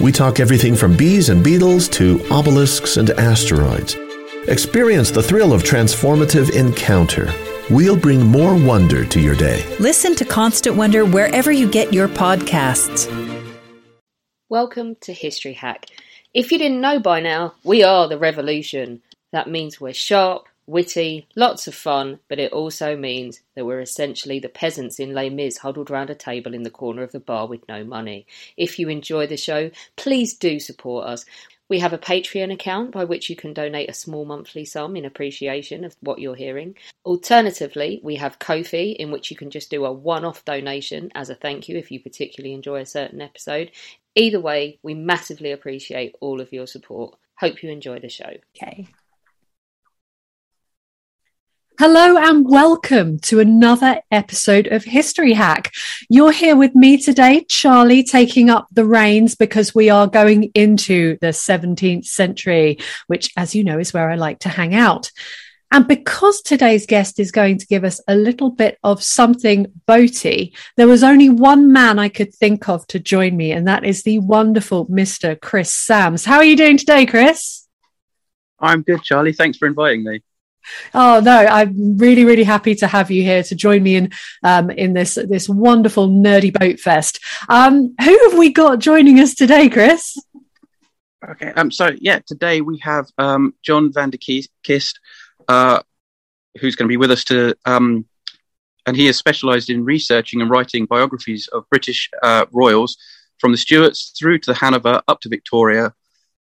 we talk everything from bees and beetles to obelisks and asteroids. Experience the thrill of transformative encounter. We'll bring more wonder to your day. Listen to Constant Wonder wherever you get your podcasts. Welcome to History Hack. If you didn't know by now, we are the revolution. That means we're sharp, witty, lots of fun, but it also means that we're essentially the peasants in Les Mis huddled round a table in the corner of the bar with no money. If you enjoy the show, please do support us. We have a Patreon account by which you can donate a small monthly sum in appreciation of what you're hearing. Alternatively, we have Ko-fi, in which you can just do a one off donation as a thank you if you particularly enjoy a certain episode. Either way, we massively appreciate all of your support. Hope you enjoy the show. Okay. Hello and welcome to another episode of History Hack. You're here with me today, Charlie, taking up the reins because we are going into the 17th century, which, as you know, is where I like to hang out. And because today's guest is going to give us a little bit of something boaty, there was only one man I could think of to join me, and that is the wonderful Mr. Chris Sams. How are you doing today, Chris? I'm good, Charlie. Thanks for inviting me. Oh no, I'm really, really happy to have you here to join me in um, in this this wonderful nerdy boat fest. Um, who have we got joining us today, Chris? Okay, um, so yeah, today we have um, John Van der Kiste, uh, who's going to be with us to, um, and he has specialised in researching and writing biographies of British uh, royals from the Stuarts through to the Hanover up to Victoria,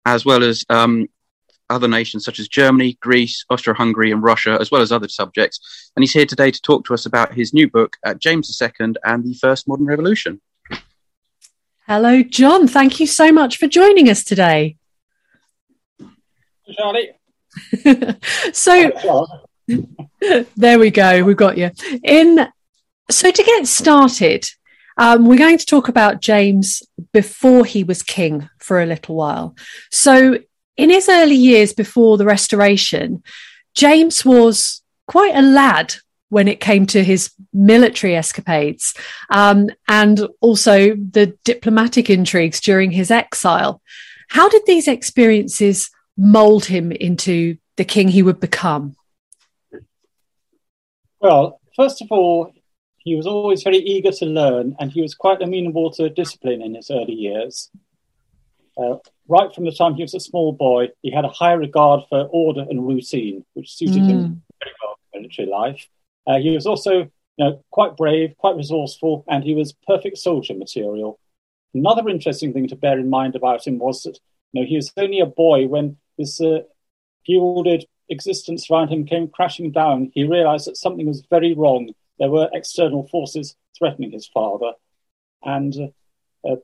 as well as um, other nations such as Germany, Greece, Austro-Hungary, and Russia, as well as other subjects. And he's here today to talk to us about his new book, uh, James II and the First Modern Revolution. Hello, John. Thank you so much for joining us today. Charlie. so there we go. We've got you in. So to get started, um, we're going to talk about James before he was king for a little while. So in his early years before the restoration, James was quite a lad when it came to his military escapades um, and also the diplomatic intrigues during his exile. How did these experiences mold him into the king he would become? Well, first of all, he was always very eager to learn and he was quite amenable to discipline in his early years. Uh, right from the time he was a small boy, he had a high regard for order and routine, which suited mm. him very well in military life. Uh, he was also you know, quite brave, quite resourceful, and he was perfect soldier material. Another interesting thing to bear in mind about him was that you know, he was only a boy when this uh, gilded existence around him came crashing down. He realized that something was very wrong. There were external forces threatening his father. And uh, uh,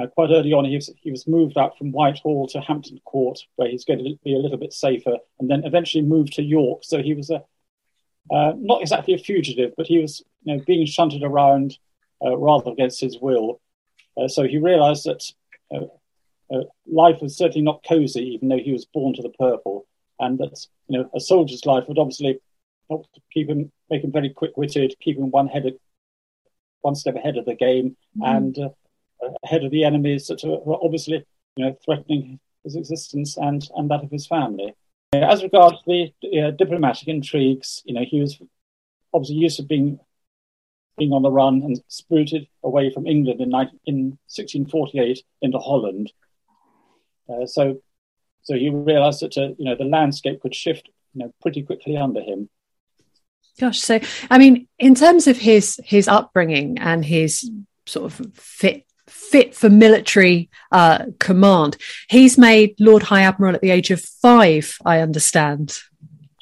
now, quite early on, he was, he was moved out from Whitehall to Hampton Court, where he's going to be a little bit safer, and then eventually moved to York. So he was a uh, not exactly a fugitive, but he was you know, being shunted around uh, rather against his will. Uh, so he realised that uh, uh, life was certainly not cosy, even though he was born to the purple, and that you know a soldier's life would obviously help to keep him, make him very quick-witted, keep him one head, one step ahead of the game, mm-hmm. and ahead of the enemies that were obviously you know, threatening his existence and, and that of his family. As regards the uh, diplomatic intrigues, you know, he was obviously used to being being on the run and spirited away from England in, 19, in 1648 into Holland. Uh, so so he realised that uh, you know the landscape could shift you know pretty quickly under him. Gosh, so I mean, in terms of his his upbringing and his sort of fit fit for military uh, command, he's made Lord High Admiral at the age of five. I understand.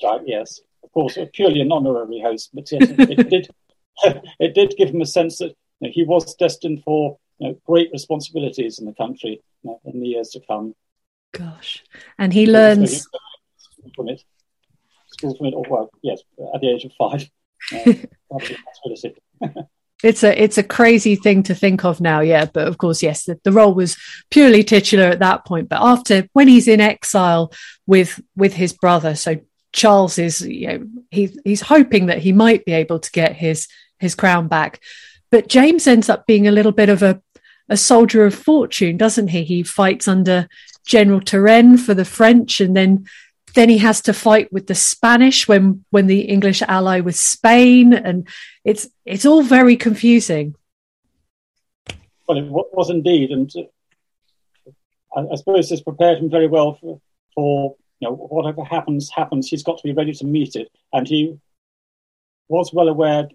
Right. Yes. Of course, purely an honorary host, but yes, it did it did give him a sense that you know, he was destined for you know, great responsibilities in the country you know, in the years to come. Gosh, and he learns from it. School from it, or well, yes, at the age of five. Uh, it's a it's a crazy thing to think of now, yeah. But of course, yes, the, the role was purely titular at that point. But after, when he's in exile with with his brother, so Charles is, you know, he he's hoping that he might be able to get his his crown back. But James ends up being a little bit of a, a soldier of fortune, doesn't he? He fights under General Turenne for the French, and then then he has to fight with the Spanish when when the English ally with Spain, and it's it's all very confusing. Well, it was indeed, and uh, I, suppose this prepared him very well for, for you know whatever happens happens. He's got to be ready to meet it, and he was well aware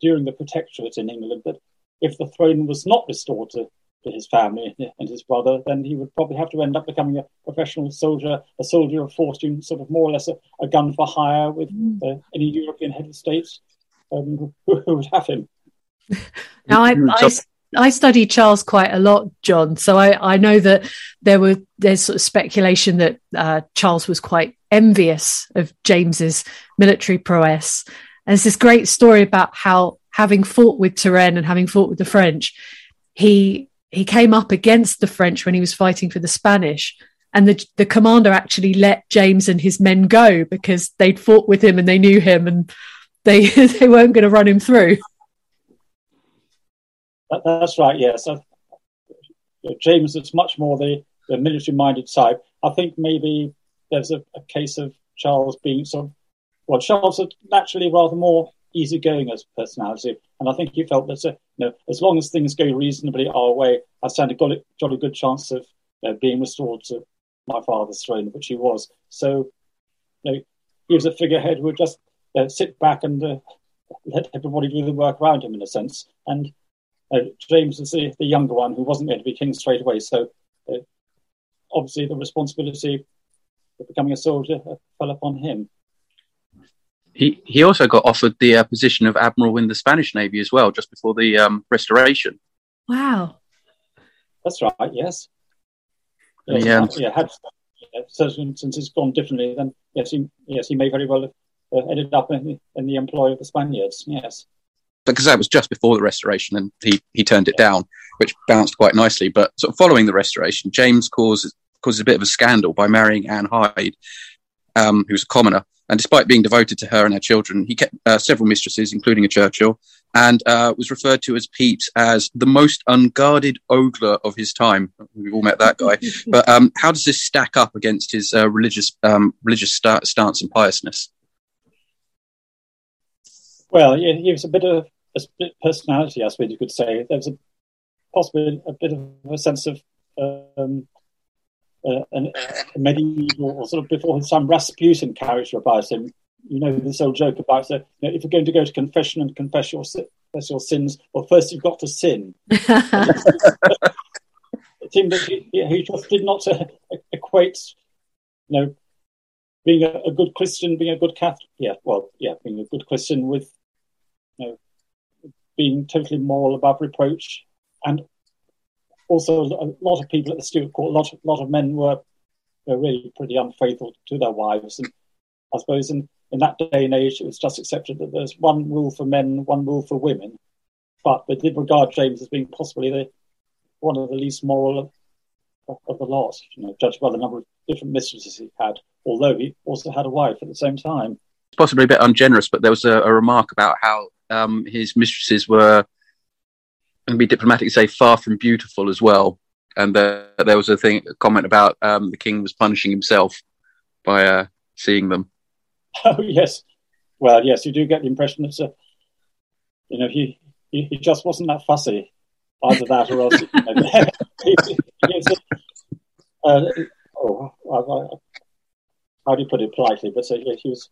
during the protectorate in England that if the throne was not restored to, to his family and his brother, then he would probably have to end up becoming a professional soldier, a soldier of fortune, sort of more or less a, a gun for hire with mm. uh, any European head of state um, who, who, would have him. Now, I, I, I studied Charles quite a lot, John. So I, I know that there were there's sort of speculation that uh, Charles was quite envious of James's military prowess, and there's this great story about how, having fought with Turenne and having fought with the French, he he came up against the French when he was fighting for the Spanish. And the, the commander actually let James and his men go because they'd fought with him and they knew him and they they weren't going to run him through. That's right. Yes, James is much more the, the military-minded side. I think maybe there's a, a, case of Charles being sort of well, Charles was naturally rather more easygoing as a personality, and I think he felt that uh, you know, as long as things go reasonably our way, I stand a jolly, jolly good chance of you know, being restored to my father's throne, which he was. So, you know, he was a figurehead who would just uh, sit back and uh, let everybody do the work around him, in a sense. And uh, James was the, the, younger one who wasn't going to be king straight away, so uh, obviously the responsibility of becoming a soldier uh, fell upon him. He he also got offered the uh, position of admiral in the Spanish Navy as well, just before the um, Restoration. Wow, that's right. Yes. yes yeah. Yeah. Had, yeah, so since it's gone differently, then yes, he yes he may very well have uh, ended up in, in the employ of the Spaniards. Yes because that was just before the restoration and he, he turned it down, which bounced quite nicely. But sort of following the restoration, James causes, causes a bit of a scandal by marrying Anne Hyde, um, who was a commoner, and despite being devoted to her and her children, he kept uh, several mistresses, including a Churchill, and uh, was referred to as Pepys as the most unguarded ogler of his time. We've all met that guy. but um, how does this stack up against his uh, religious um, religious st- stance and piousness? Well, he was a bit of a split personality, I suppose you could say. There was a, possibly a bit of a sense of um, uh, an, a medieval or sort of before some Rasputin character about him. You know this old joke about so, you know, if you're going to go to confession and confess your confess your sins, well, first you've got to sin. it seemed that he, he just did not uh, equate, you know, being a, a, good Christian, being a good Catholic. Yeah, well, yeah, being a good Christian with, you know, being totally moral above reproach, and also a lot of people at the Stuart Court, a lot, of, lot of men were, were really pretty unfaithful to their wives. And I suppose in, in that day and age, it was just accepted that there's one rule for men, one rule for women. But they did regard James as being possibly the, one of the least moral of, of the lot, you know, judged by the number of different mistresses he had, although he also had a wife at the same time. It's possibly a bit ungenerous, but there was a, a remark about how um, his mistresses were and be diplomatic, say far from beautiful as well. And uh, there was a thing, a comment about um, the king was punishing himself by uh, seeing them. Oh yes, well yes, you do get the impression that uh, you know he, he, he just wasn't that fussy, either that or else. You know, he, uh, oh, how do you put it politely? But so, yeah, he was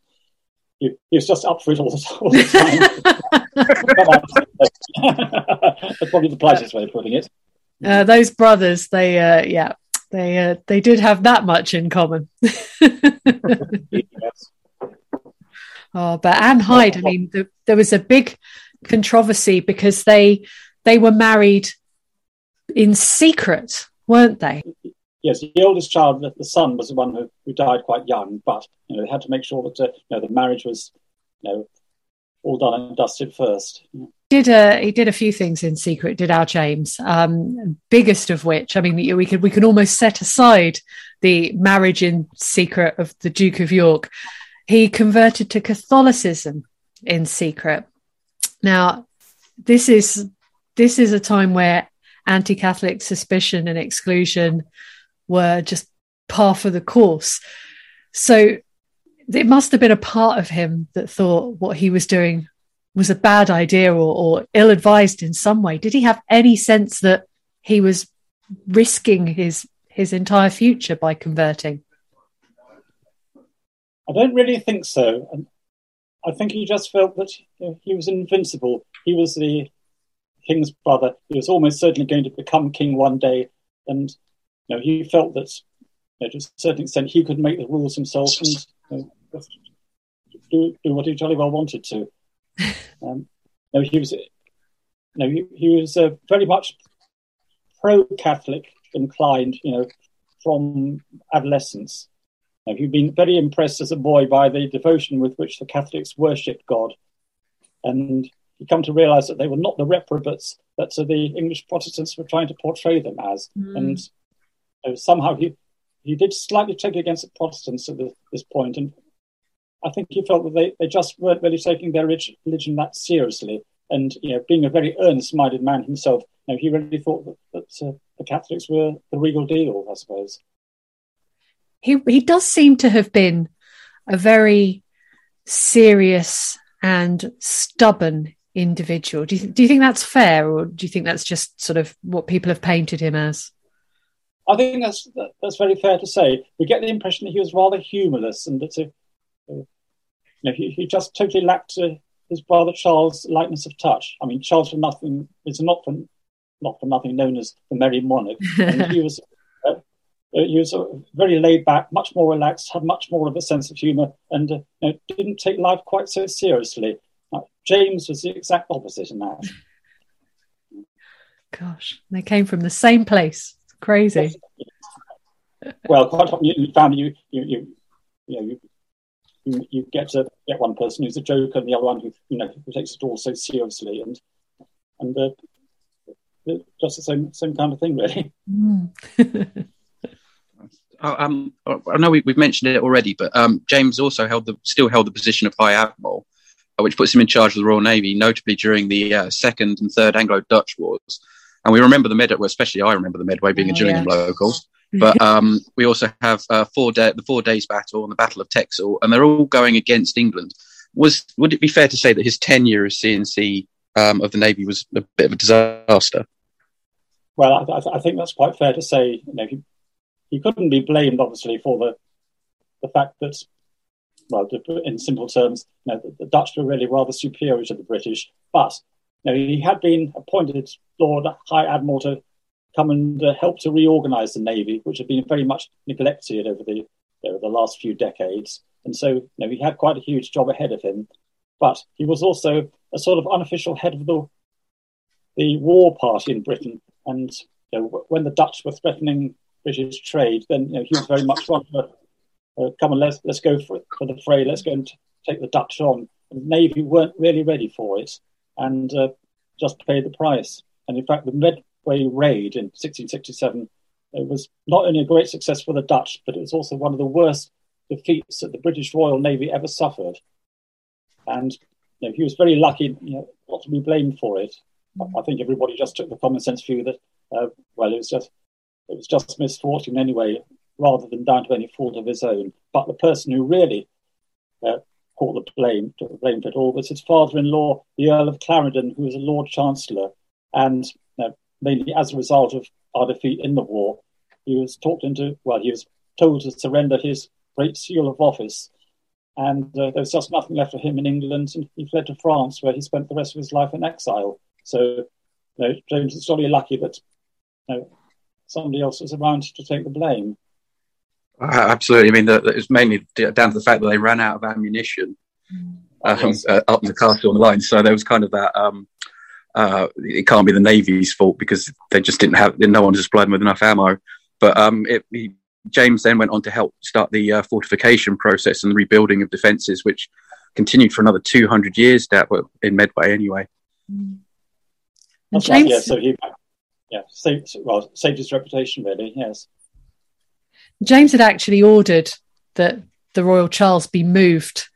he, he, was just up for it all the, all the time. That's probably the politest way of putting it. Uh, those brothers, they uh, yeah, they uh, they did have that much in common. yes. Oh, but Anne Hyde, I mean, the, there was a big controversy because they they were married in secret, weren't they? Yes, the oldest child, the son, was the one who, who died quite young, but you know they had to make sure that uh, you know the marriage was you know all done and dusted first. Did a, he did a few things in secret? Did our James? Um, biggest of which, I mean, we could we can almost set aside the marriage in secret of the Duke of York. He converted to Catholicism in secret. Now, this is this is a time where anti-Catholic suspicion and exclusion were just par for the course. So it must have been a part of him that thought what he was doing was a bad idea or, or ill advised in some way. Did he have any sense that he was risking his his entire future by converting? I don't really think so. I think he just felt that he was invincible. He was the king's brother. He was almost certainly going to become king one day, and you know, he felt that you know, to a certain extent he could make the rules himself and you know, do, do what he jolly well wanted to. Um, know, he was, know, he, he was uh, very much pro-Catholic inclined, you know, from adolescence. Now, he'd been very impressed as a boy by the devotion with which the Catholics worshipped God. And he'd come to realize that they were not the reprobates that uh, the English Protestants were trying to portray them as. Mm. And you know, somehow he, he did slightly take against the Protestants at the, this point, And I think he felt that they, they just weren't really taking their religion that seriously. And you know, being a very earnest-minded man himself, you know, he really thought that, that uh, the Catholics were the real deal, I suppose he he does seem to have been a very serious and stubborn individual. Do you, do you think that's fair, or do you think that's just sort of what people have painted him as? I think that's that's very fair to say. We get the impression that he was rather humorless and that uh, know, he, he just totally lacked uh, his brother Charles' lightness of touch. I mean, Charles for nothing is not for not for nothing known as the Merry Monarch, and he was uh, he was uh, very laid back, much more relaxed, had much more of a sense of humour, and uh, you know, didn't take life quite so seriously. James was the exact opposite in that. Gosh, they came from the same place. It's crazy. well, quite often you found you you you you, know, you you, you get to get one person who's a joker and the other one who you know who takes it all so seriously and and uh, just the same same kind of thing really. Mm. um, I know we, have mentioned it already, but um, James also held the still held the position of High Admiral, uh, which puts him in charge of the Royal Navy, notably during the uh, Second and Third Anglo-Dutch Wars. And we remember the Medway, well, especially I remember the Medway being oh, a Gillingham yeah. local. But um, we also have uh, four day, the Four Days Battle and the Battle of Texel, and they're all going against England. Was would it be fair to say that his tenure as CNC um, of the Navy was a bit of a disaster? Well, I, I, think that's quite fair to say. You know, he, he couldn't be blamed, obviously, for the the fact that, well, in simple terms, you know, the, the Dutch were really rather superior to the British. But you know, he had been appointed Lord High Admiral to come and uh, help to reorganise the navy, which had been very much neglected over the over the last few decades. And so, you know, he had quite a huge job ahead of him. But he was also a sort of unofficial head of the the war party in Britain. And you know, when the Dutch were threatening British trade, then you know, he was very much one for uh, come on, let's let's go for, for the fray, let's go and t- take the Dutch on. And the Navy weren't really ready for it, and uh, just paid the price. And in fact, the Medway raid in 1667 it was not only a great success for the Dutch, but it was also one of the worst defeats that the British Royal Navy ever suffered. And you know, he was very lucky you know, not to be blamed for it. I think everybody just took the common sense view that, uh, well, it was just it was just misfortune anyway, rather than down to any fault of his own. But the person who really uh, caught the blame, took the blame for it all, was his father-in-law, the Earl of Clarendon, who was a Lord Chancellor, and mainly as a result of our defeat in the war, he was talked into. Well, he was told to surrender his great seal of office. And uh, there was just nothing left for him in England, and he fled to France, where he spent the rest of his life in exile. So, you know, James is jolly lucky that you know, somebody else was around to take the blame. Uh, absolutely. I mean, the, the, it's mainly down to the fact that they ran out of ammunition mm. um, yes. uh, up in the castle on the line. So there was kind of that. Um, uh, it can't be the Navy's fault because they just didn't have. No one just supplied them with enough ammo. But um, it, he, James then went on to help start the uh, fortification process and the rebuilding of defences, which continued for another 200 years that were in Medway anyway. James... Right, yeah, so he yeah, saved, well, saved his reputation, really, yes. James had actually ordered that the Royal Charles be moved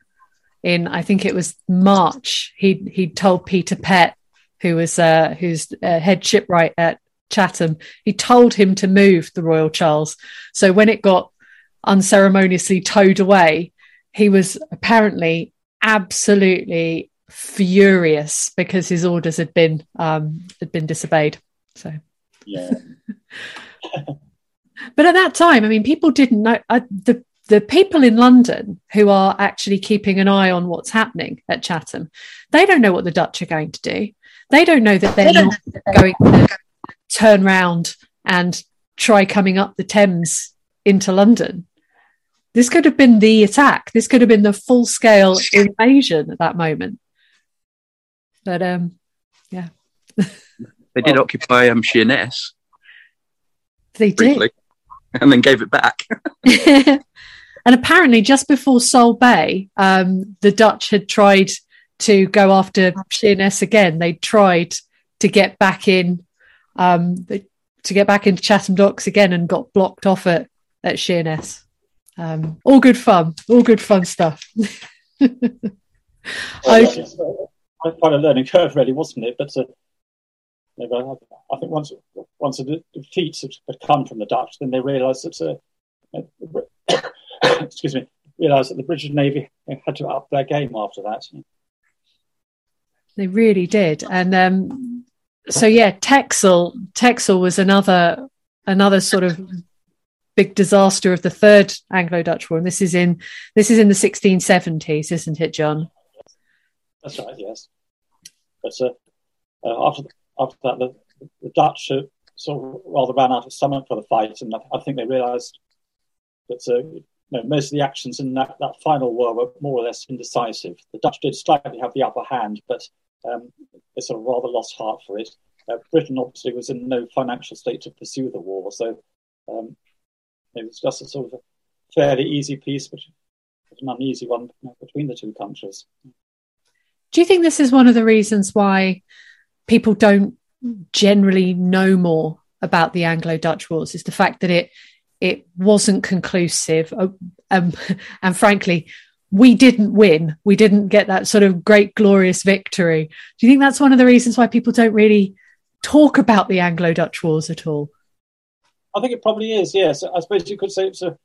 in, I think it was March. He he told Peter Pett, who was uh, who's uh, head shipwright at Chatham, he told him to move the Royal Charles. So when it got unceremoniously towed away, he was apparently absolutely furious because his orders had been um, had been disobeyed. So yeah. but at that time, I mean, people didn't know uh, the the people in London who are actually keeping an eye on what's happening at Chatham. They don't know what the Dutch are going to do. They don't know that they're not going to turn round and try coming up the Thames into London. This could have been the attack. This could have been the full scale invasion at that moment. But um, yeah. they did occupy um, Sheerness. They briefly, did. And then gave it back. and apparently, just before Solebay, um, the Dutch had tried to go after Sheerness again. They tried to get back in um, to get back into Chatham Docks again and got blocked off at, at Sheerness. Um, all good fun, all good fun stuff. I, quite a learning curve, really, wasn't it? But uh, I think once once the defeats had come from the Dutch, then they realised that uh, excuse me, realised that the British Navy had to up their game after that. They really did, and um, so yeah, Texel Texel was another another sort of big disaster of the third Anglo-Dutch War, and this is in this is in the 1670s, isn't it, John? That's right. Yes, but uh, uh, after after that, the, the Dutch uh, sort of rather ran out of stomach for the fight, and I, I think they realised that uh, most of the actions in that, that final war were more or less indecisive. The Dutch did slightly have the upper hand, but um, sort of rather lost heart for it. Uh, Britain obviously was in no financial state to pursue the war, so um, it was just a sort of a fairly easy peace, but an uneasy one between the two countries. Do you think this is one of the reasons why people don't generally know more about the Anglo-Dutch Wars? Is the fact that it it wasn't conclusive, uh, um, and frankly, we didn't win. We didn't get that sort of great, glorious victory. Do you think that's one of the reasons why people don't really talk about the Anglo Dutch Wars at all? I think it probably is, yes. I suppose you could say it's a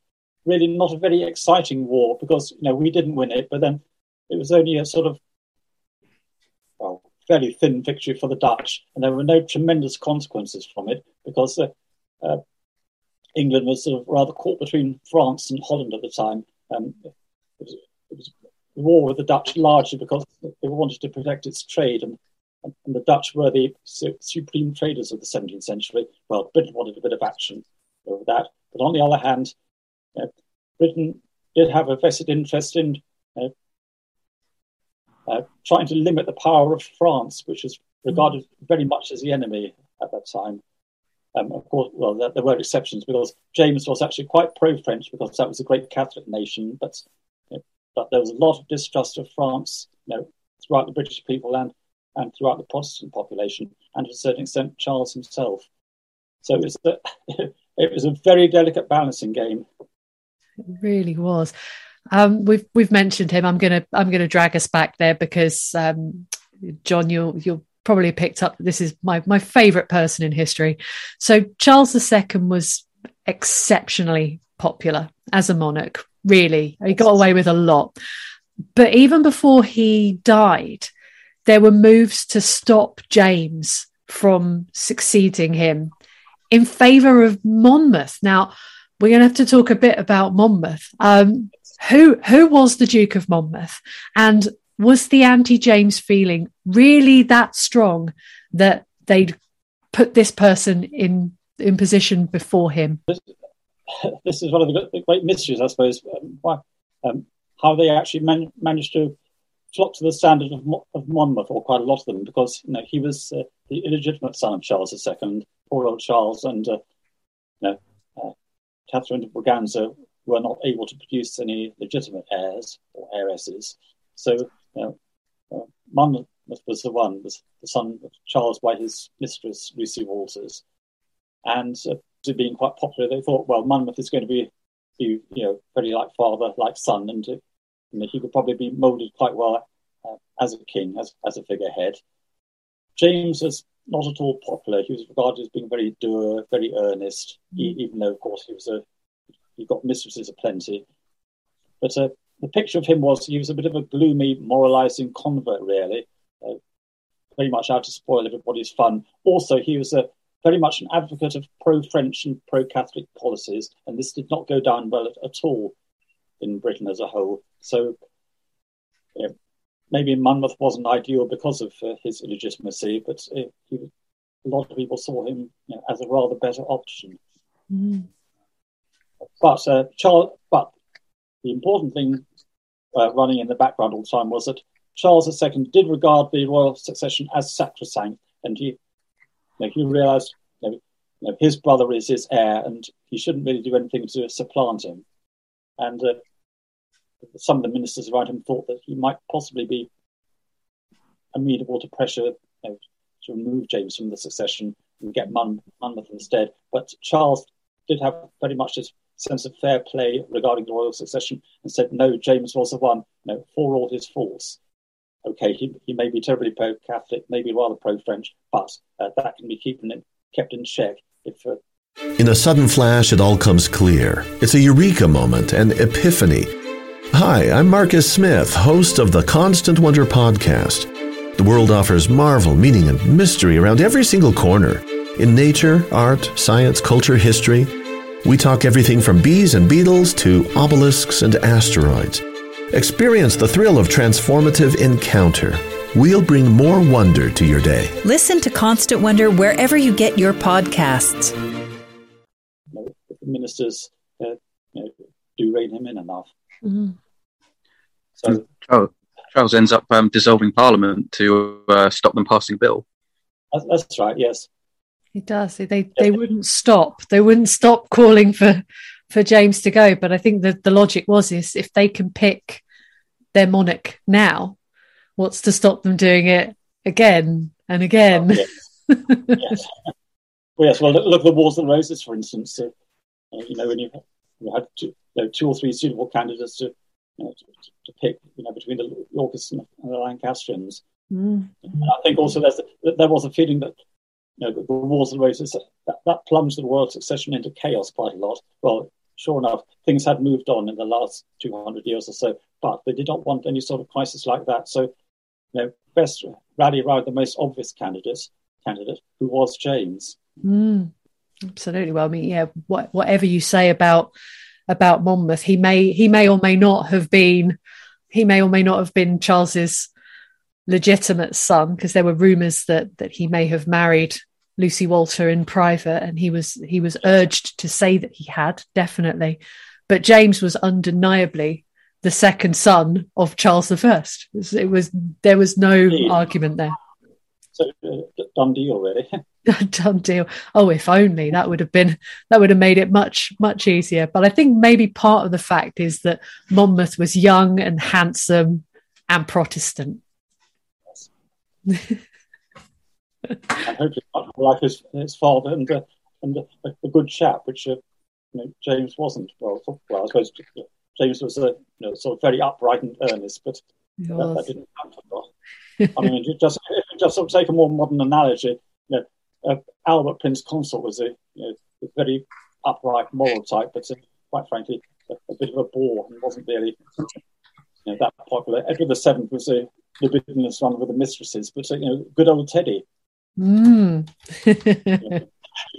really not a very exciting war because, you know, we didn't win it, but then it was only a sort of, well, fairly thin victory for the Dutch, and there were no tremendous consequences from it because uh, uh, England was sort of rather caught between France and Holland at the time. Um, it was, war with the Dutch largely because they wanted to protect its trade, and, and, the Dutch were the su- supreme traders of the 17th century. Well, Britain wanted a bit of action over that, but on the other hand, uh, Britain did have a vested interest in uh, uh, trying to limit the power of France, which was regarded very much as the enemy at that time. Um, of course, well, there, there, were exceptions because James was actually quite pro-French because that was a great Catholic nation, but but there was a lot of distrust of France, you know, throughout the British people and and throughout the Protestant population, and to a certain extent Charles himself. So it was a, it was a very delicate balancing game. It really was. Um, we've we've mentioned him. I'm gonna I'm gonna drag us back there because um, John, you'll you'll probably picked up. This is my my favourite person in history. So Charles II was exceptionally popular as a monarch really. He got away with a lot. But even before he died, there were moves to stop James from succeeding him in favor of Monmouth. Now, we're going to have to talk a bit about Monmouth. Um, who who was the Duke of Monmouth, and was the anti-James feeling really that strong that they'd put this person in in position before him? This, is one of the great mysteries, I suppose. Um, why, um, how they actually man- managed to flock to the standard of, of, Monmouth, or quite a lot of them, because you know he was uh, the illegitimate son of Charles II, poor old Charles, and uh, you know, uh, Catherine of Braganza were not able to produce any legitimate heirs or heiresses. So you know, uh, Monmouth was the one, was the son of Charles by his mistress, Lucy Walters. And uh, being quite popular, they thought, well, Monmouth is going to be, be you know, very like father, like son, and you know, he could probably be moulded quite well uh, as a king, as, as a figurehead. James was not at all popular. He was regarded as being very dour, very earnest, mm. he, even though, of course, he was a he got mistresses aplenty. But uh, the picture of him was he was a bit of a gloomy, moralising convert, really, uh, very much out to spoil everybody's fun. Also, he was a very much an advocate of pro-French and pro-Catholic policies, and this did not go down well at, at all in Britain as a whole. So yeah, maybe Monmouth wasn't ideal because of uh, his illegitimacy, but uh, he, a lot of people saw him you know, as a rather better option. Mm. But uh, Charles, but the important thing uh, running in the background all the time was that Charles II did regard the royal succession as sacrosanct, and he, know, he realised you know, his brother is his heir, and he shouldn't really do anything to supplant him. And uh, some of the ministers around him thought that he might possibly be amenable to pressure you know, to remove James from the succession and get Monmouth instead. But Charles did have very much this sense of fair play regarding the royal succession and said, no, James was the one, you know, for all his faults. Okay, he, he may be terribly pro Catholic, maybe rather pro French, but uh, that can be keeping it, kept in check if. Uh, in a sudden flash, it all comes clear. It's a eureka moment, an epiphany. Hi, I'm Marcus Smith, host of the Constant Wonder podcast. The world offers marvel, meaning, and mystery around every single corner. In nature, art, science, culture, history, we talk everything from bees and beetles to obelisks and asteroids. Experience the thrill of transformative encounter. We'll bring more wonder to your day. Listen to Constant Wonder wherever you get your podcasts. ministers uh, you know, do rein him in enough. Mm-hmm. So Charles, Charles, ends up um, dissolving Parliament to uh, stop them passing a bill. That's, that's right. Yes. He does. They they wouldn't stop. They wouldn't stop calling for for James to go. But I think that the logic was is if they can pick their monarch now, what's to stop them doing it again and again? Oh, yes. yes. Well, yes. Well, look, at the Wars of the Roses, for instance. Uh, you know, when you, you had two, you know, two or three suitable candidates to, you know, to, to, pick, you know, between the Yorkists and the Lancastrians. Mm. I think also there's there was a feeling that you know, the, the wars and races, that, that plunged the world succession into chaos quite a lot. Well, sure enough, things had moved on in the last 200 years or so, but they did not want any sort of crisis like that. So, you know, best rally around the most obvious candidate, candidate who was James. Mm, absolutely. Well, I mean, yeah, what, whatever you say about about Monmouth, he may he may or may not have been he may or may not have been Charles's legitimate son because there were rumors that that he may have married Lucy Walter in private and he was he was urged to say that he had definitely. But James was undeniably the second son of Charles I it was, it was there was no yeah. argument there. So uh, done deal really. Done deal. Oh if only. That would have been that would have made it much much easier. But I think maybe part of the fact is that Monmouth was young and handsome and Protestant and hopefully like his, his father and, uh, and a, a, good chap, which uh, you know, James wasn't. Well, well, I suppose James was a uh, you know, sort of very upright and earnest, but that, that, didn't happen. I mean, just just sort of take a more modern analogy. You know, uh, Albert Prince Consort was a, you know, a very upright, moral type, but uh, quite frankly, a, a, bit of a bore and wasn't really you know, that popular. Edward the Seventh was a the business one with the mistresses, but you know, good old Teddy. Mm. you,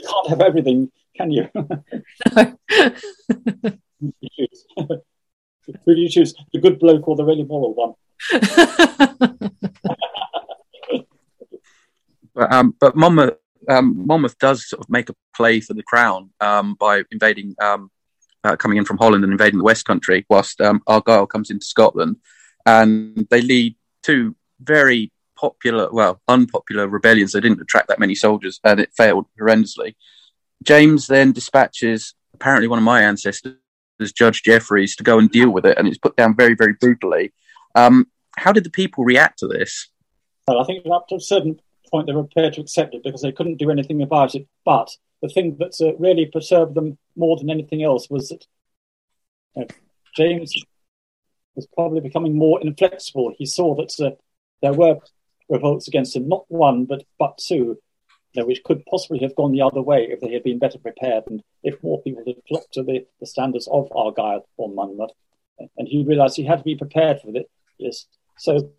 can't have everything can you? Who do you choose? The good bloke or the really moral one? but, um, but Monmouth, um, Monmouth does sort of make a play for the crown um, by invading, um, uh, coming in from Holland and invading the West Country, whilst um, Argyll comes into Scotland, and they lead two very popular, well, unpopular rebellions. They didn't attract that many soldiers, and it failed horrendously. James then dispatches apparently one of my ancestors, Judge Jeffreys, to go and deal with it, and it's put down very, very brutally. Um, how did the people react to this? Well, I think up to a certain point they were prepared to accept it because they couldn't do anything about it. But the thing that uh, really perturbed them more than anything else was that uh, James was probably becoming more inflexible. He saw that uh, there were revolts against him, not one, but, but two, you know, which could possibly have gone the other way if they had been better prepared and if more people had flocked to the, the standards of Argyll or Monmouth. And he realized he had to be prepared for this. So,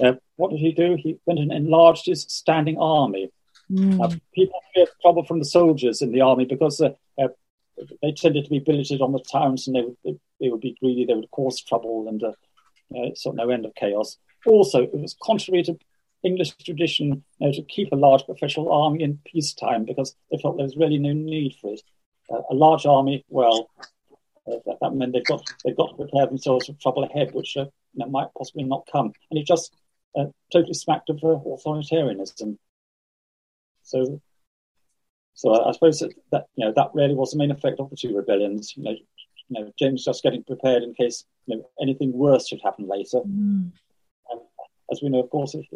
uh, what did he do? He went and enlarged his standing army. Mm. Uh, people feared trouble from the soldiers in the army because uh, uh, they tended to be billeted on the towns and they would, they, would be greedy, they would cause trouble and uh, uh, sort of no end of chaos. Also, it was contrary to English tradition you know, to keep a large professional army in peacetime because they felt there was really no need for it. Uh, a large army, well, uh, that, that, meant they've got they've got to prepare themselves for trouble ahead, which uh, you know, might possibly not come. And it just uh, totally smacked of uh, authoritarianism. So, so I, I suppose that, that, you know that really was the main effect of the two rebellions. You know, you know James just getting prepared in case you know, anything worse should happen later. Mm. And as we know, of course, it,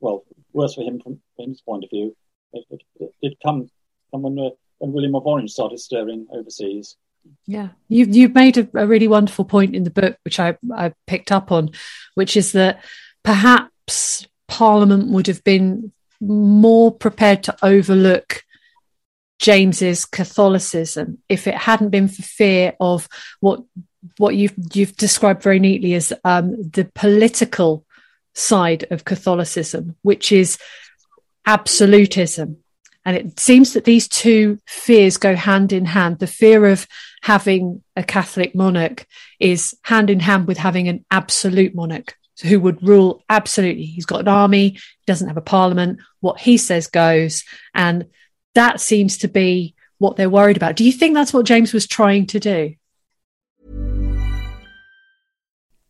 well, worse for him from his point of view. It, it, it did come, come when, uh, when William of Orange started stirring overseas. Yeah, you've you've made a, a, really wonderful point in the book, which I I picked up on, which is that perhaps Parliament would have been more prepared to overlook James's Catholicism if it hadn't been for fear of what what you've you've described very neatly as um, the political side of Catholicism, which is absolutism. And it seems that these two fears go hand in hand. The fear of having a Catholic monarch is hand in hand with having an absolute monarch who would rule absolutely. He's got an army, he doesn't have a parliament. What he says goes. And that seems to be what they're worried about. Do you think that's what James was trying to do?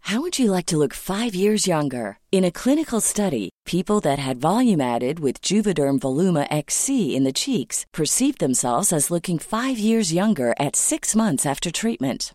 How would you like to look five years younger? In a clinical study, people that had volume added with Juvederm Voluma XC in the cheeks perceived themselves as looking five years younger at six months after treatment.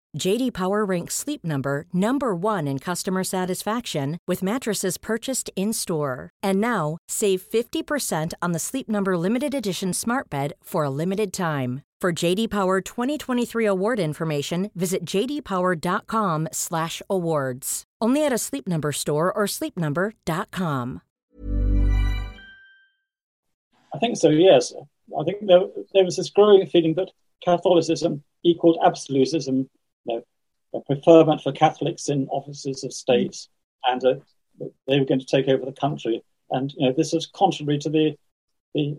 JD Power ranks Sleep Number number 1 in customer satisfaction with mattresses purchased in-store. And now, save 50% on the Sleep Number limited edition Smart Bed for a limited time. For JD Power 2023 award information, visit jdpower.com/awards. Only at a Sleep Number store or sleepnumber.com. I think so. Yes, I think there, there was this growing feeling that Catholicism equaled absolutism a preferment for Catholics in offices of state, and uh, they were going to take over the country. And you know, this was contrary to the the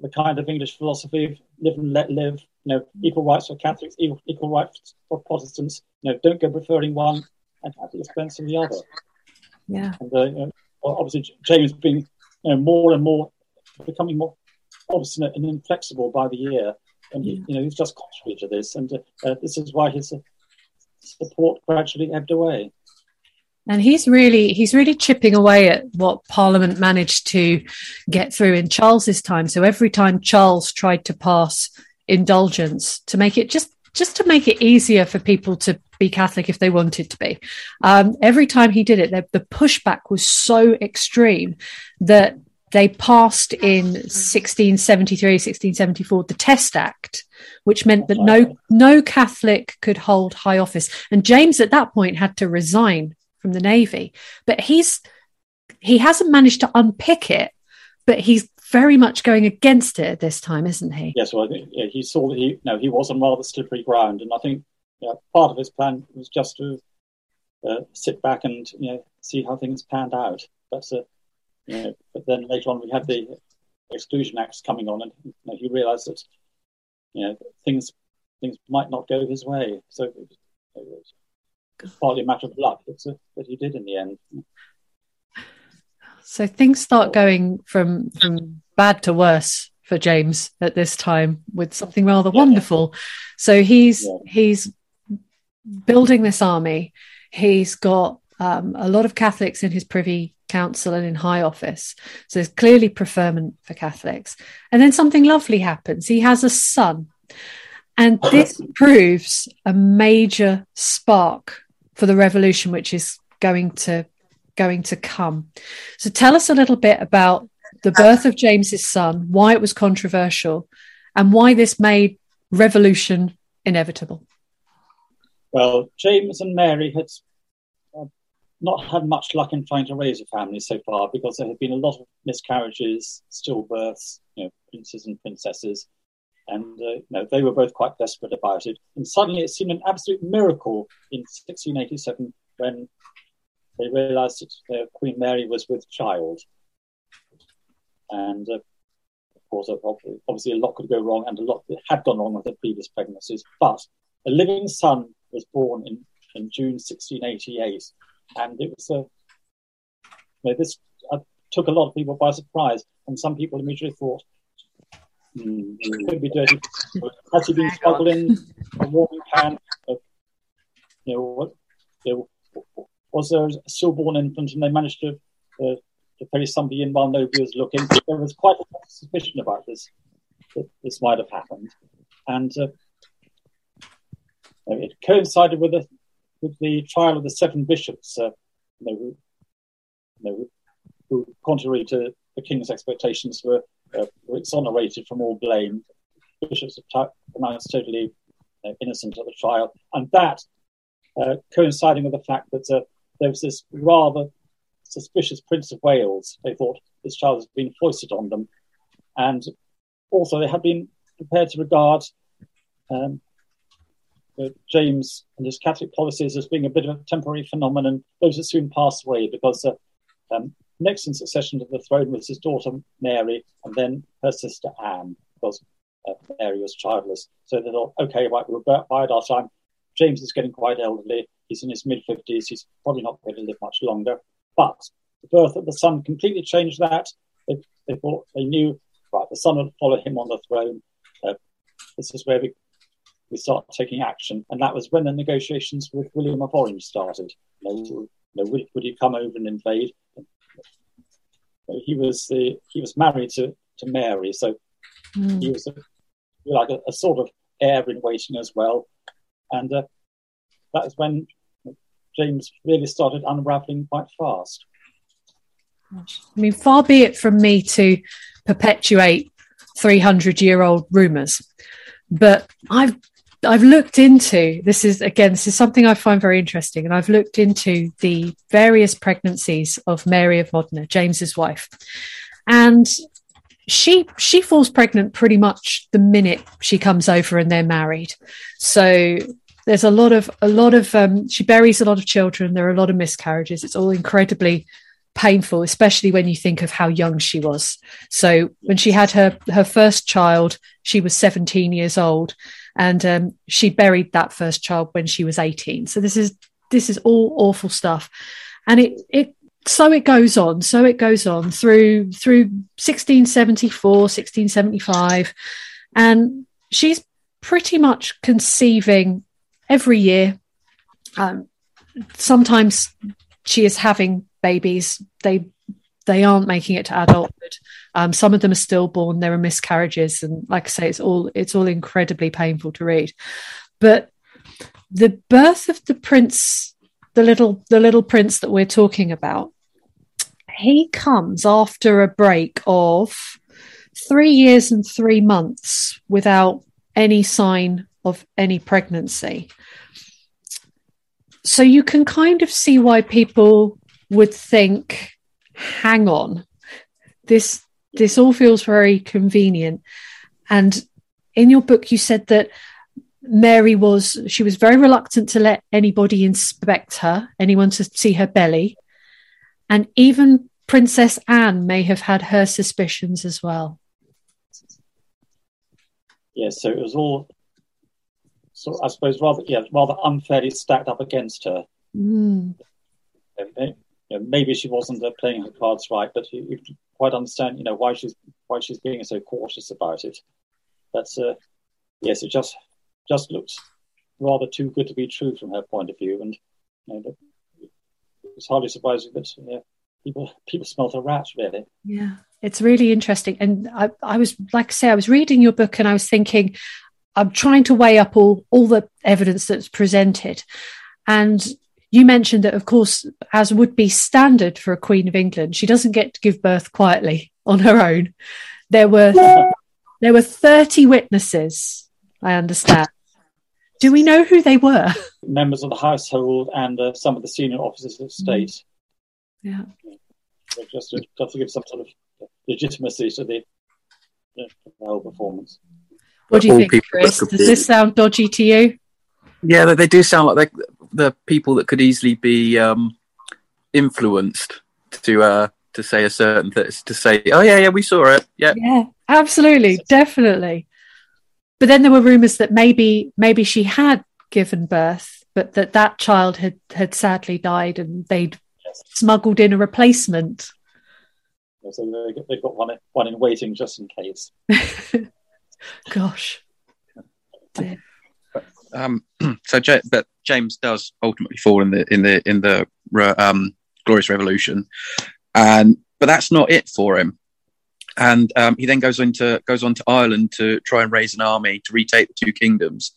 the kind of English philosophy of live and let live. You know, equal rights for Catholics, equal, equal rights for Protestants. You know, don't go preferring one and at the expense of the other. Yeah. And uh, obviously, James being you know, more and more becoming more obstinate and inflexible by the year, and he, you know he's just contrary to this, and uh, this is why his support gradually ebbed away. And he's really he's really chipping away at what parliament managed to get through in charles's time. So every time charles tried to pass indulgence to make it just just to make it easier for people to be catholic if they wanted to be um, every time he did it the, the pushback was so extreme that they passed in 1673 1674 the test act which meant that no no catholic could hold high office and james at that point had to resign from the Navy. But he's he hasn't managed to unpick it, but he's very much going against it this time, isn't he? Yes, well, yeah, he saw that he no, he was on rather slippery ground, and I think yeah, part of his plan was just to uh, sit back and you know see how things panned out. That's a you know, but then later on we had the Exclusion Acts coming on, and you know, he realised that you know things things might not go his way. So it was, partly a matter of luck that, that he did in the end. So things start going from from bad to worse for James at this time with something rather yeah, wonderful. So he's yeah. he's building this army. He's got um, a lot of Catholics in his privy council and in high office. So there's clearly preferment for Catholics. And then something lovely happens. He has a son. And this proves a major spark for the revolution which is going to going to come. So tell us a little bit about the birth of James's son, why it was controversial, and why this made revolution inevitable. Well, James and Mary had not had much luck in trying to raise a family so far because there had been a lot of miscarriages, stillbirths, you know, princes and princesses, and uh, you know, they were both quite desperate about it. And suddenly it seemed an absolute miracle in 1687 when they realized that uh, Queen Mary was with child. And uh, of course, obviously, a lot could go wrong, and a lot had gone wrong with the previous pregnancies. But a living son was born in, in June 1688, and it was a you know, this uh, took a lot of people by surprise, and some people immediately thought, Mm, it could be dirty. Has he been struggling a warming pan? Of, you know, what, you know, was there a stillborn infant and they managed to uh, to carry somebody in while nobody was looking? There was quite a lot of suspicion about this that this might have happened, and uh, it coincided with the with the trial of the seven bishops. Uh, you know, who, you know, who, contrary to the king's expectations, were uh, were exonerated from all blame. Bishops are pronounced totally uh, innocent at the trial, and that uh, coinciding with the fact that uh, there was this rather suspicious Prince of Wales. They thought this child had been foisted on them, and also they had been prepared to regard um, uh, James and his Catholic policies as being a bit of a temporary phenomenon. Those would soon pass away because uh, um, next in succession to the throne was his daughter Mary, and then her sister Anne, because uh, Mary was childless. So they thought, okay, right, we're bide our time. James is getting quite elderly. He's in his mid 50s. He's probably not going to live much longer. But the birth of the son completely changed that. They, they thought, they knew, right, the son would follow him on the throne. Uh, this is where we, we start taking action. And that was when the negotiations with William of Orange started. You know, you know, would, he come over and invade? he was the, he was married to, to Mary, so mm. he was a, like a, a, sort of heir in waiting as well, and uh, that is when James really started unraveling quite fast. I mean, far be it from me to perpetuate 300 year old rumors, but I've I've looked into this is again this is something I find very interesting, and I've looked into the various pregnancies of Mary of Modena, James's wife, and she she falls pregnant pretty much the minute she comes over and they're married. So there's a lot of a lot of um, she buries a lot of children. There are a lot of miscarriages. It's all incredibly painful, especially when you think of how young she was. So when she had her her first child, she was 17 years old and um, she buried that first child when she was 18 so this is this is all awful stuff. And it it so it goes on so it goes on through through 1674 1675 and she's pretty much conceiving every year. Um, sometimes she is having babies. They they aren't making it to adulthood um, some of them are stillborn there are miscarriages and like i say it's all it's all incredibly painful to read. But the birth of the prince the little the little prince that we're talking about he comes after a break of three years and three months without any sign of any pregnancy. So you can kind of see why people would think hang on this this all feels very convenient and in your book you said that Mary was she was very reluctant to let anybody inspect her, anyone to see her belly. And even Princess Anne may have had her suspicions as well. Yes, so it was all so I suppose rather yeah, rather unfairly stacked up against her. Mm. maybe she wasn't playing her cards right, but quite understand, you know, why she's why she's being so cautious about it. That's uh, yes, it just just looks rather too good to be true from her point of view. And you know, it's hardly surprising that people people smell a rat, really. Yeah, it's really interesting. And I, I was, like I say, I was reading your book and I was thinking, I'm trying to weigh up all, all the evidence that's presented. And you mentioned that, of course, as would be standard for a Queen of England, she doesn't get to give birth quietly on her own. There were there were 30 witnesses, I understand, do we know who they were? Members of the household and uh, some of the senior officers of state. Yeah. So just, to, just to give some sort of legitimacy to the, the whole performance. What do you think, Chris? Does this sound dodgy to you? Yeah, they, they do sound like the people that could easily be um, influenced to uh, to say a certain th- to say, oh yeah, yeah, we saw it. Yeah, yeah, absolutely, definitely. But then there were rumors that maybe maybe she had given birth, but that that child had had sadly died, and they'd yes. smuggled in a replacement. So they got, they've got one one in waiting just in case. Gosh. Um, so, J- but James does ultimately fall in the in the in the um, Glorious Revolution, and but that's not it for him and um, he then goes into goes on to Ireland to try and raise an army to retake the two kingdoms,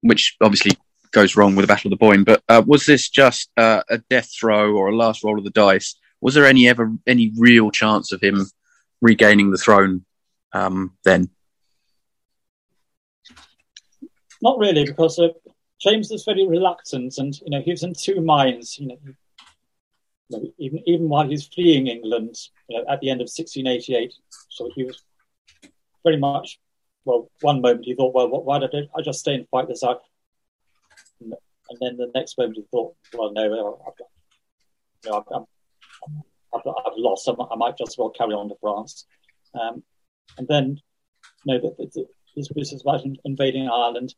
which obviously goes wrong with the Battle of the Boyne. But uh, was this just uh, a death throe or a last roll of the dice? Was there any ever any real chance of him regaining the throne um, then? Not really, because uh, James was very reluctant, and you know he was in two minds. You know, you know, even even while he's fleeing England, you know, at the end of 1688, so he was very much. Well, one moment he thought, well, why did I just stay and fight this out? And, then the next moment he thought, well, no, I've got, you know, I've, I've, lost. I might just as well carry on to France. Um, and then, you know, the, the, his business about invading Ireland.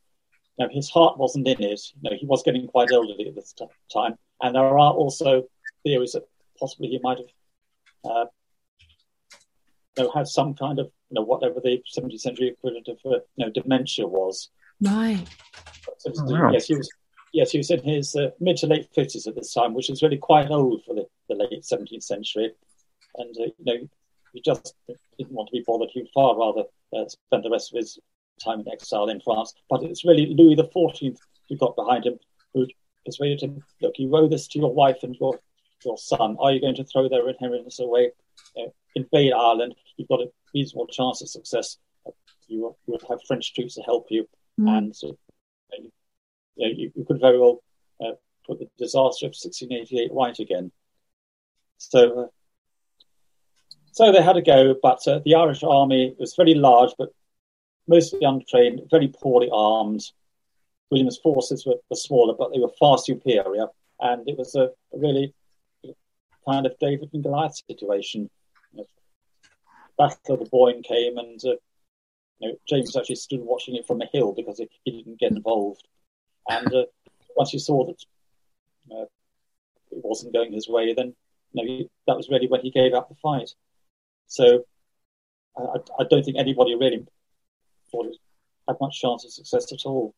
You know, his heart wasn't in it. You know, he was getting quite elderly at this t- time, and there are also theories that possibly he might have uh, you know, had some kind of you know whatever the 17th century equivalent of uh, you know dementia was. Right. So, oh, wow. Yes, he was. Yes, he was in his uh, mid to late fifties at this time, which is really quite old for the, the late 17th century. And uh, you know, he just didn't want to be bothered. He'd far rather uh, spend the rest of his time in exile in France. But it's really Louis XIV who got behind him, who persuaded him, look, you owe this to your wife and your your son? Are you going to throw their inheritance away? Uh, invade Ireland, you've got a reasonable chance of success. You will, have French troops to help you, mm. and so, you, you, you, could very well uh, put the disaster of 1688 right again. So, uh, so they had to go, but uh, the Irish army was very large, but mostly untrained, very poorly armed. William's forces were, were smaller, but they were far superior, and it was a, really kind of David and Goliath situation. You know, Battle of the Boyne came, and uh, you know, James actually stood watching it from a hill because he, he didn't get involved. And uh, once he saw that uh, it wasn't going his way, then you know, he, that was really when he gave up the fight. So I, I don't think anybody really thought it had much chance of success at all.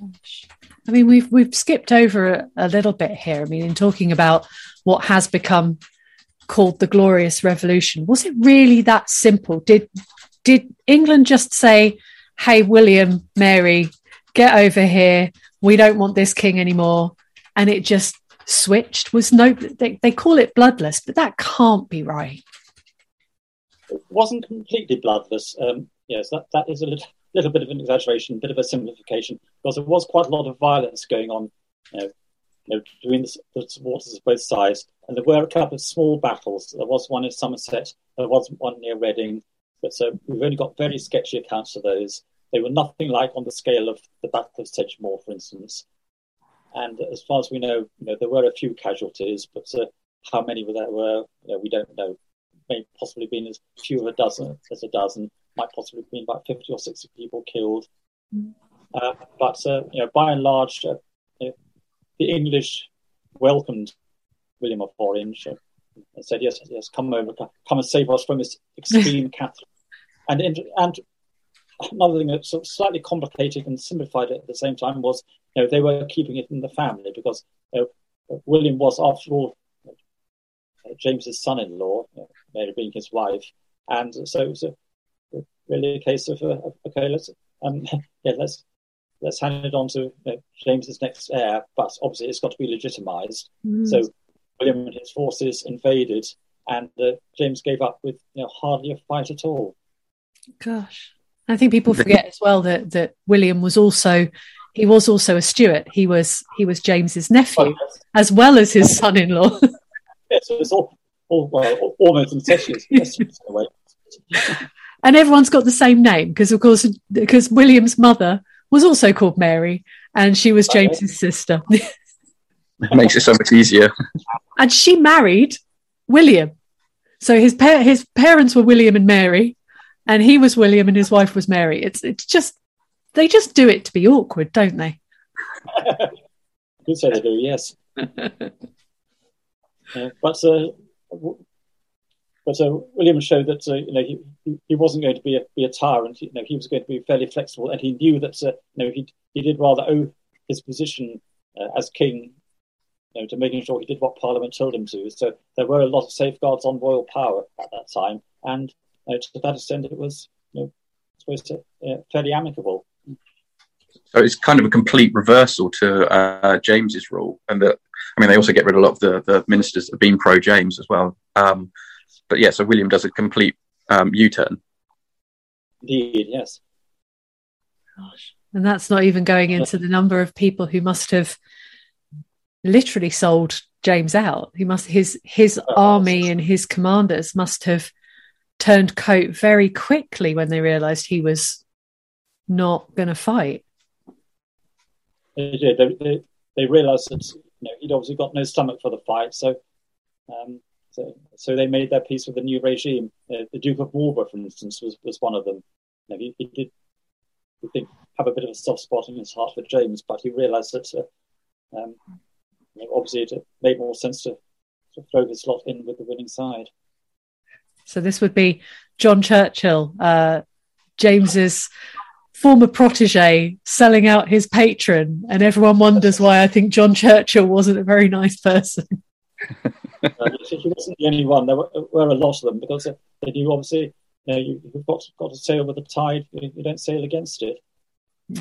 I mean, we've we've skipped over a, a, little bit here. I mean, in talking about what has become called the Glorious Revolution, was it really that simple? Did did England just say, "Hey, William, Mary, get over here. We don't want this king anymore," and it just switched? Was no? They, they call it bloodless, but that can't be right. It wasn't completely bloodless. Um, yes, that, that is a little little bit of an exaggeration, a bit of a simplification, because there was quite a lot of violence going on you know, you know, between the, the supporters of both sides. And there were a couple of small battles. There was one in Somerset, there was one near Reading, but so we've only got very sketchy accounts of those. They were nothing like on the scale of the Battle of Sedgemoor, for instance. And as far as we know, you know there were a few casualties, but uh, how many there were, you know, we don't know. May possibly been as few as a dozen, as a dozen might possibly have been about 50 or 60 people killed. Mm. Uh, but uh, you know, by and large, uh, the English welcomed William of Orange and said, "Yes, yes, come over, come and save us from this extreme Catholic." And and another thing that sort of slightly complicated and simplified at the same time was, you know, they were keeping it in the family because you know, William was, after all, James's son-in-law, Mary being his wife, and so, so really a case of uh, okay, let's um, yeah, let's let's hand it on to you know, James's next heir, but obviously it's got to be legitimised. Mm. So William and his forces invaded, and uh, James gave up with you know hardly a fight at all. Gosh, I think people forget as well that that William was also he was also a Stuart. He was he was James's nephew oh, yes. as well as his son-in-law. yes, so it's all, all well, almost incestuous and everyone's got the same name because, of course, because William's mother was also called Mary, and she was James's sister. makes it so much easier. and she married William, so his pa- his parents were William and Mary, and he was William, and his wife was Mary. It's it's just they just do it to be awkward, don't they? Good say they do, yes. uh, but uh, but uh, William showed that uh, you know he, he wasn't going to be a, be a tyrant. You know he was going to be fairly flexible, and he knew that uh, you know he he did rather owe his position uh, as king you know, to making sure he did what Parliament told him to. So there were a lot of safeguards on royal power at that time, and know, to that extent, it was you know supposed to uh, fairly amicable. So it's kind of a complete reversal to uh, James's rule, and that I mean they also get rid of a lot of the, the ministers that have been pro James as well. Um, but yeah, so William does a complete um, U-turn. Indeed, yes. Gosh. And that's not even going into the number of people who must have literally sold James out. He must his his army and his commanders must have turned coat very quickly when they realised he was not going to fight. They did. They, they, they realised that you know, he'd obviously got no stomach for the fight, so um, so, so they made their peace with the new regime. Uh, the Duke of Marlborough, for instance, was, was one of them. You know, he, he, did, we think, have a bit of a soft spot in his heart for James, but he realised that uh, um, you know, obviously it made more sense to, to throw his lot in with the winning side. So this would be John Churchill, uh, James's former protege, selling out his patron, and everyone wonders why I think John Churchill wasn't a very nice person. uh, he wasn't the only one. There were, were a lot of them because they knew obviously you know, you, have got got to sail with the tide. You, you don't sail against it.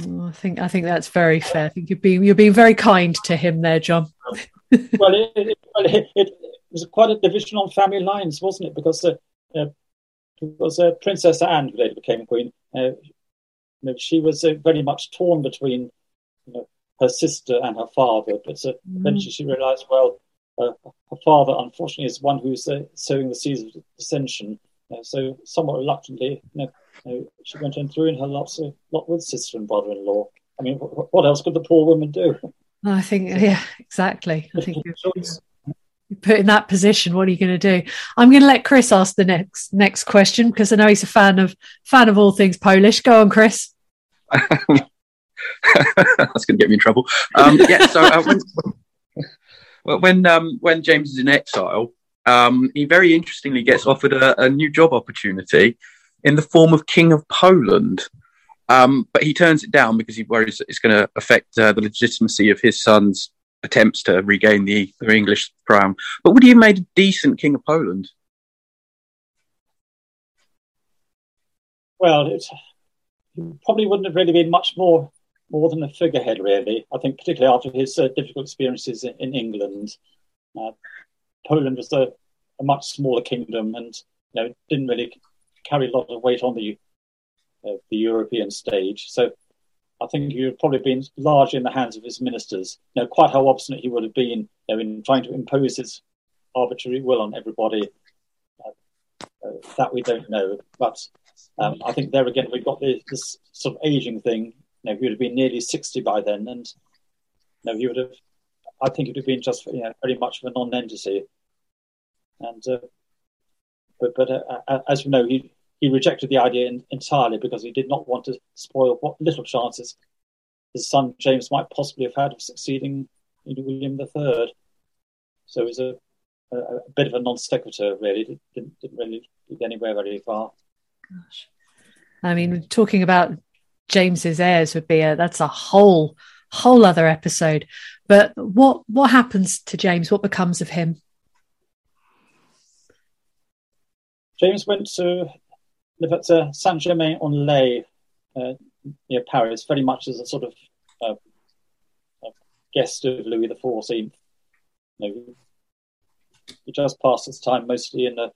Oh, I think I think that's very fair. I think you're being you're being very kind to him there, John. well, it, it, it, it, was quite a division on family lines, wasn't it? Because uh, uh, because uh, Princess Anne, who later became queen, uh, you know, she was uh, very much torn between you know, her sister and her father. But uh, mm. eventually, she realised, well, uh, her father, unfortunately, is one who's uh, sowing the seeds of dissension. Uh, so, somewhat reluctantly, you know, she went and threw in her lot, uh, lot with sister and brother-in-law. I mean, what, what else could the poor woman do? I think, yeah, exactly. I think you're put in that position. What are you going to do? I'm going to let Chris ask the next next question because I know he's a fan of fan of all things Polish. Go on, Chris. That's going to get me in trouble. Um, yeah, so uh, when, Well, when um, when James is in exile, um, he very interestingly gets offered a, a, new job opportunity in the form of King of Poland. Um, but he turns it down because he worries that it's going to affect uh, the legitimacy of his son's attempts to regain the, the English crown. But would he have made a decent King of Poland? Well, it probably wouldn't have really been much more more than a figurehead, really. I think, particularly after his uh, difficult experiences in, in England, uh, Poland was a, a, much smaller kingdom and you know didn't really carry a lot of weight on the uh, the European stage. So I think he would probably been largely in the hands of his ministers. You know, quite how obstinate he would have been you know, in trying to impose his arbitrary will on everybody, uh, uh, that we don't know. But um, I think there again we've got this, this, sort of aging thing. You know, he would have been nearly sixty by then, and you know, he would have. I think it would have been just you know, very much of a non-entity. And uh, but but uh, uh as we know, he he rejected the idea in, entirely because he did not want to spoil what little chances his son James might possibly have had of succeeding in William III. So it was a, a, a bit of a non sequitur, really. Didn't, didn't really get anywhere very far. Gosh. I mean, talking about James's heirs would be a that's a whole whole other episode. But what what happens to James? What becomes of him? James went to live at uh, Saint Germain en Laye uh, near Paris, very much as a sort of uh, a guest of Louis the Fourteenth. You know, he just passed his time mostly in the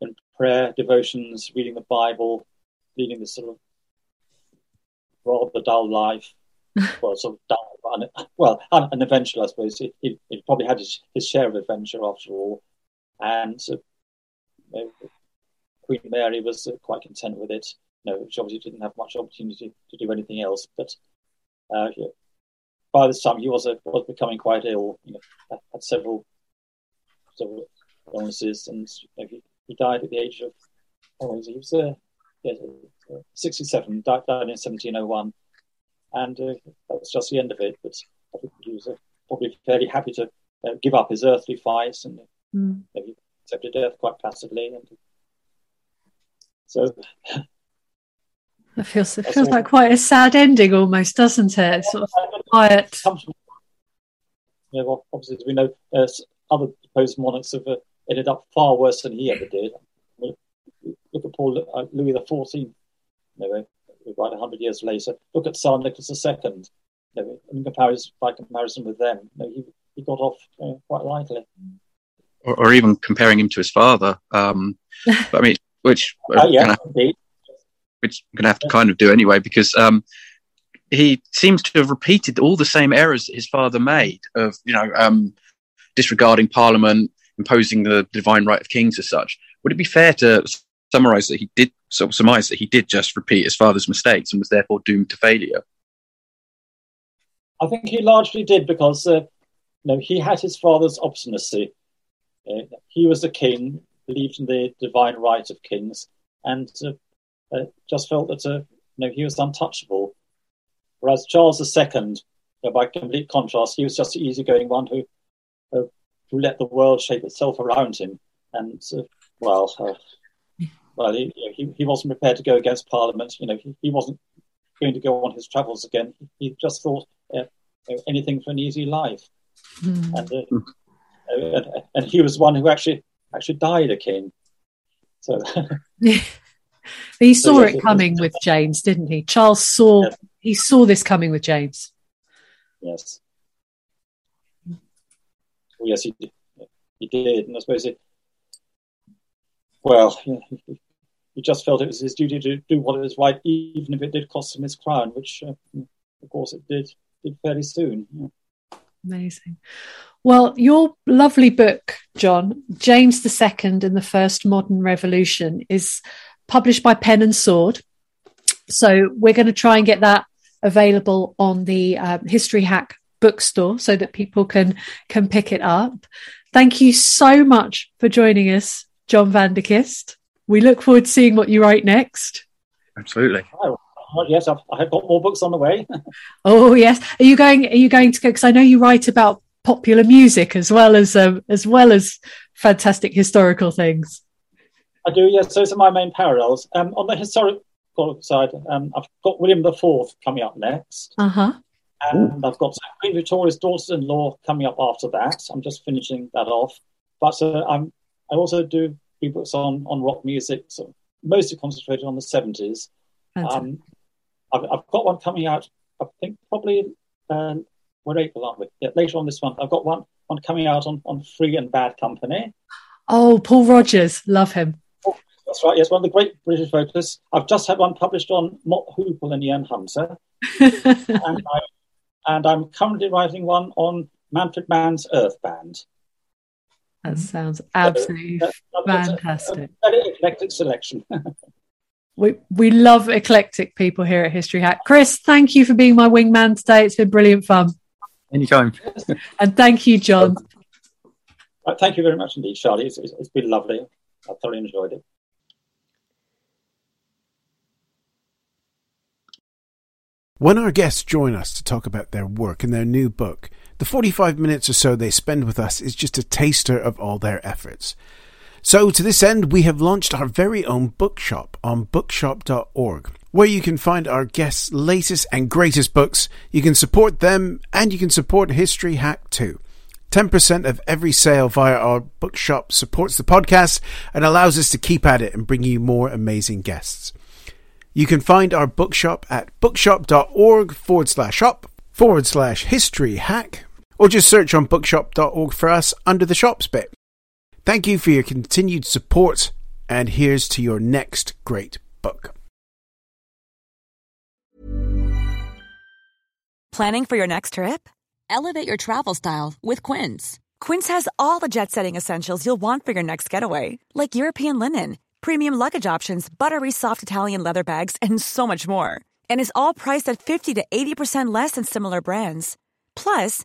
in prayer, devotions, reading the Bible, leading this sort of rather dull life. well, sort of dull, well, an adventure, I suppose. He, he, he, probably had his, his share of adventure after all, and uh, you know, Queen Mary was uh, quite content with it. You know, she obviously didn't have much opportunity to do anything else. But uh, yeah, by this time, he was uh, was becoming quite ill. You know, had several several illnesses, and you know, he, he died at the age of oh, he was uh, yeah, 67. Died, died in 1701, and uh, that was just the end of it. But I think he was uh, probably fairly happy to uh, give up his earthly fight, and mm. he accepted death quite placidly. And so it feels it feels like quite a sad ending, almost, doesn't it? Sort of quiet. Yeah, well, obviously, as we know, uh, other deposed monarchs have uh, ended up far worse than he ever did. Look at Paul uh, Louis the Fourteenth. You know, right hundred years later. Look at Tsar Nicholas II. You know, in comparison, by comparison with them, you know, he he got off uh, quite lightly. Or, or, even comparing him to his father. Um, I mean, which uh, yeah, gonna, which I'm going to have to kind of do anyway because um, he seems to have repeated all the same errors that his father made of you know um, disregarding Parliament, imposing the divine right of kings as such. Would it be fair to summarise that he did sort of that he did just repeat his father's mistakes and was therefore doomed to failure? I think he largely did because uh, you know, he had his father's obstinacy. Uh, he was a king believed in the divine right of kings, and uh, uh, just felt that uh, you know he was untouchable. Whereas Charles II, by complete contrast, he was just the easygoing one who uh, who let the world shape itself around him, and well, well, he, he, he wasn't prepared to go against Parliament. You know, he, he wasn't going to go on his travels again. He just thought anything for an easy life, mm. and, and and he was one who actually actually died a king. So he saw so, it coming with James, didn't he? Charles saw yes. he saw this coming with James. Yes. Well, yes, he did. He did, and I suppose it. Well, he just felt it was his duty to do what was right, even if it did cost him his crown, which, uh, of course, it did did fairly soon. Yeah. Amazing. Well, your lovely book, John, James II and the First Modern Revolution, is published by Pen and Sword. So we're going to try and get that available on the um, History Hack bookstore so that people can can pick it up. Thank you so much for joining us, John Van der Kiste. We look forward to seeing what you write next. Absolutely. Oh, yes, I've, I've got more books on the way. oh yes, are you going? Are you going to go? Because I know you write about popular music as well as um, as well as fantastic historical things. I do, yes. Those are my main parallels. Um, on the historical side, um, I've got William the Fourth coming up next. Uh huh. And I've got Queen Victoria's daughters-in-law coming up after that. I'm just finishing that off. But uh, I'm, I also do books on, on rock music, so mostly concentrated on the 70s. Um, I've, I've, got one coming out, I think probably, uh, we're April, aren't we? Yeah, later on this month. I've got one, one coming out on, on Free and Bad Company. Oh, Paul Rodgers, love him. That's right. Yes, one of the great British voters. I've just had one published on Mott Hoople and Ian Hunter, and, I, am currently writing one on Manfred Mann's Earth Band. That mm-hmm. sounds uh, absolutely so, fantastic. A, a eclectic selection. we we love eclectic people here at History Hack. Chris, thank you for being my wingman today. It's been brilliant fun. Anytime. and thank you, John. Uh, thank you very much indeed, Charlie. It's, it's been lovely. I thoroughly enjoyed it. When our guests join us to talk about their work and their new book, the 45 minutes or so they spend with us is just a taster of all their efforts. So, to this end, we have launched our very own bookshop on bookshop.org, where you can find our guests' latest and greatest books. You can support them and you can support History Hack too. 10% of every sale via our bookshop supports the podcast and allows us to keep at it and bring you more amazing guests. You can find our bookshop at bookshop.org forward slash shop forward slash history hack, or just search on bookshop.org for us under the shops bit. Thank you for your continued support, and here's to your next great book. Planning for your next trip? Elevate your travel style with Quince. Quince has all the jet setting essentials you'll want for your next getaway, like European linen premium luggage options, buttery soft Italian leather bags, and so much more. And is all priced at 50 to 80% less than similar brands. Plus,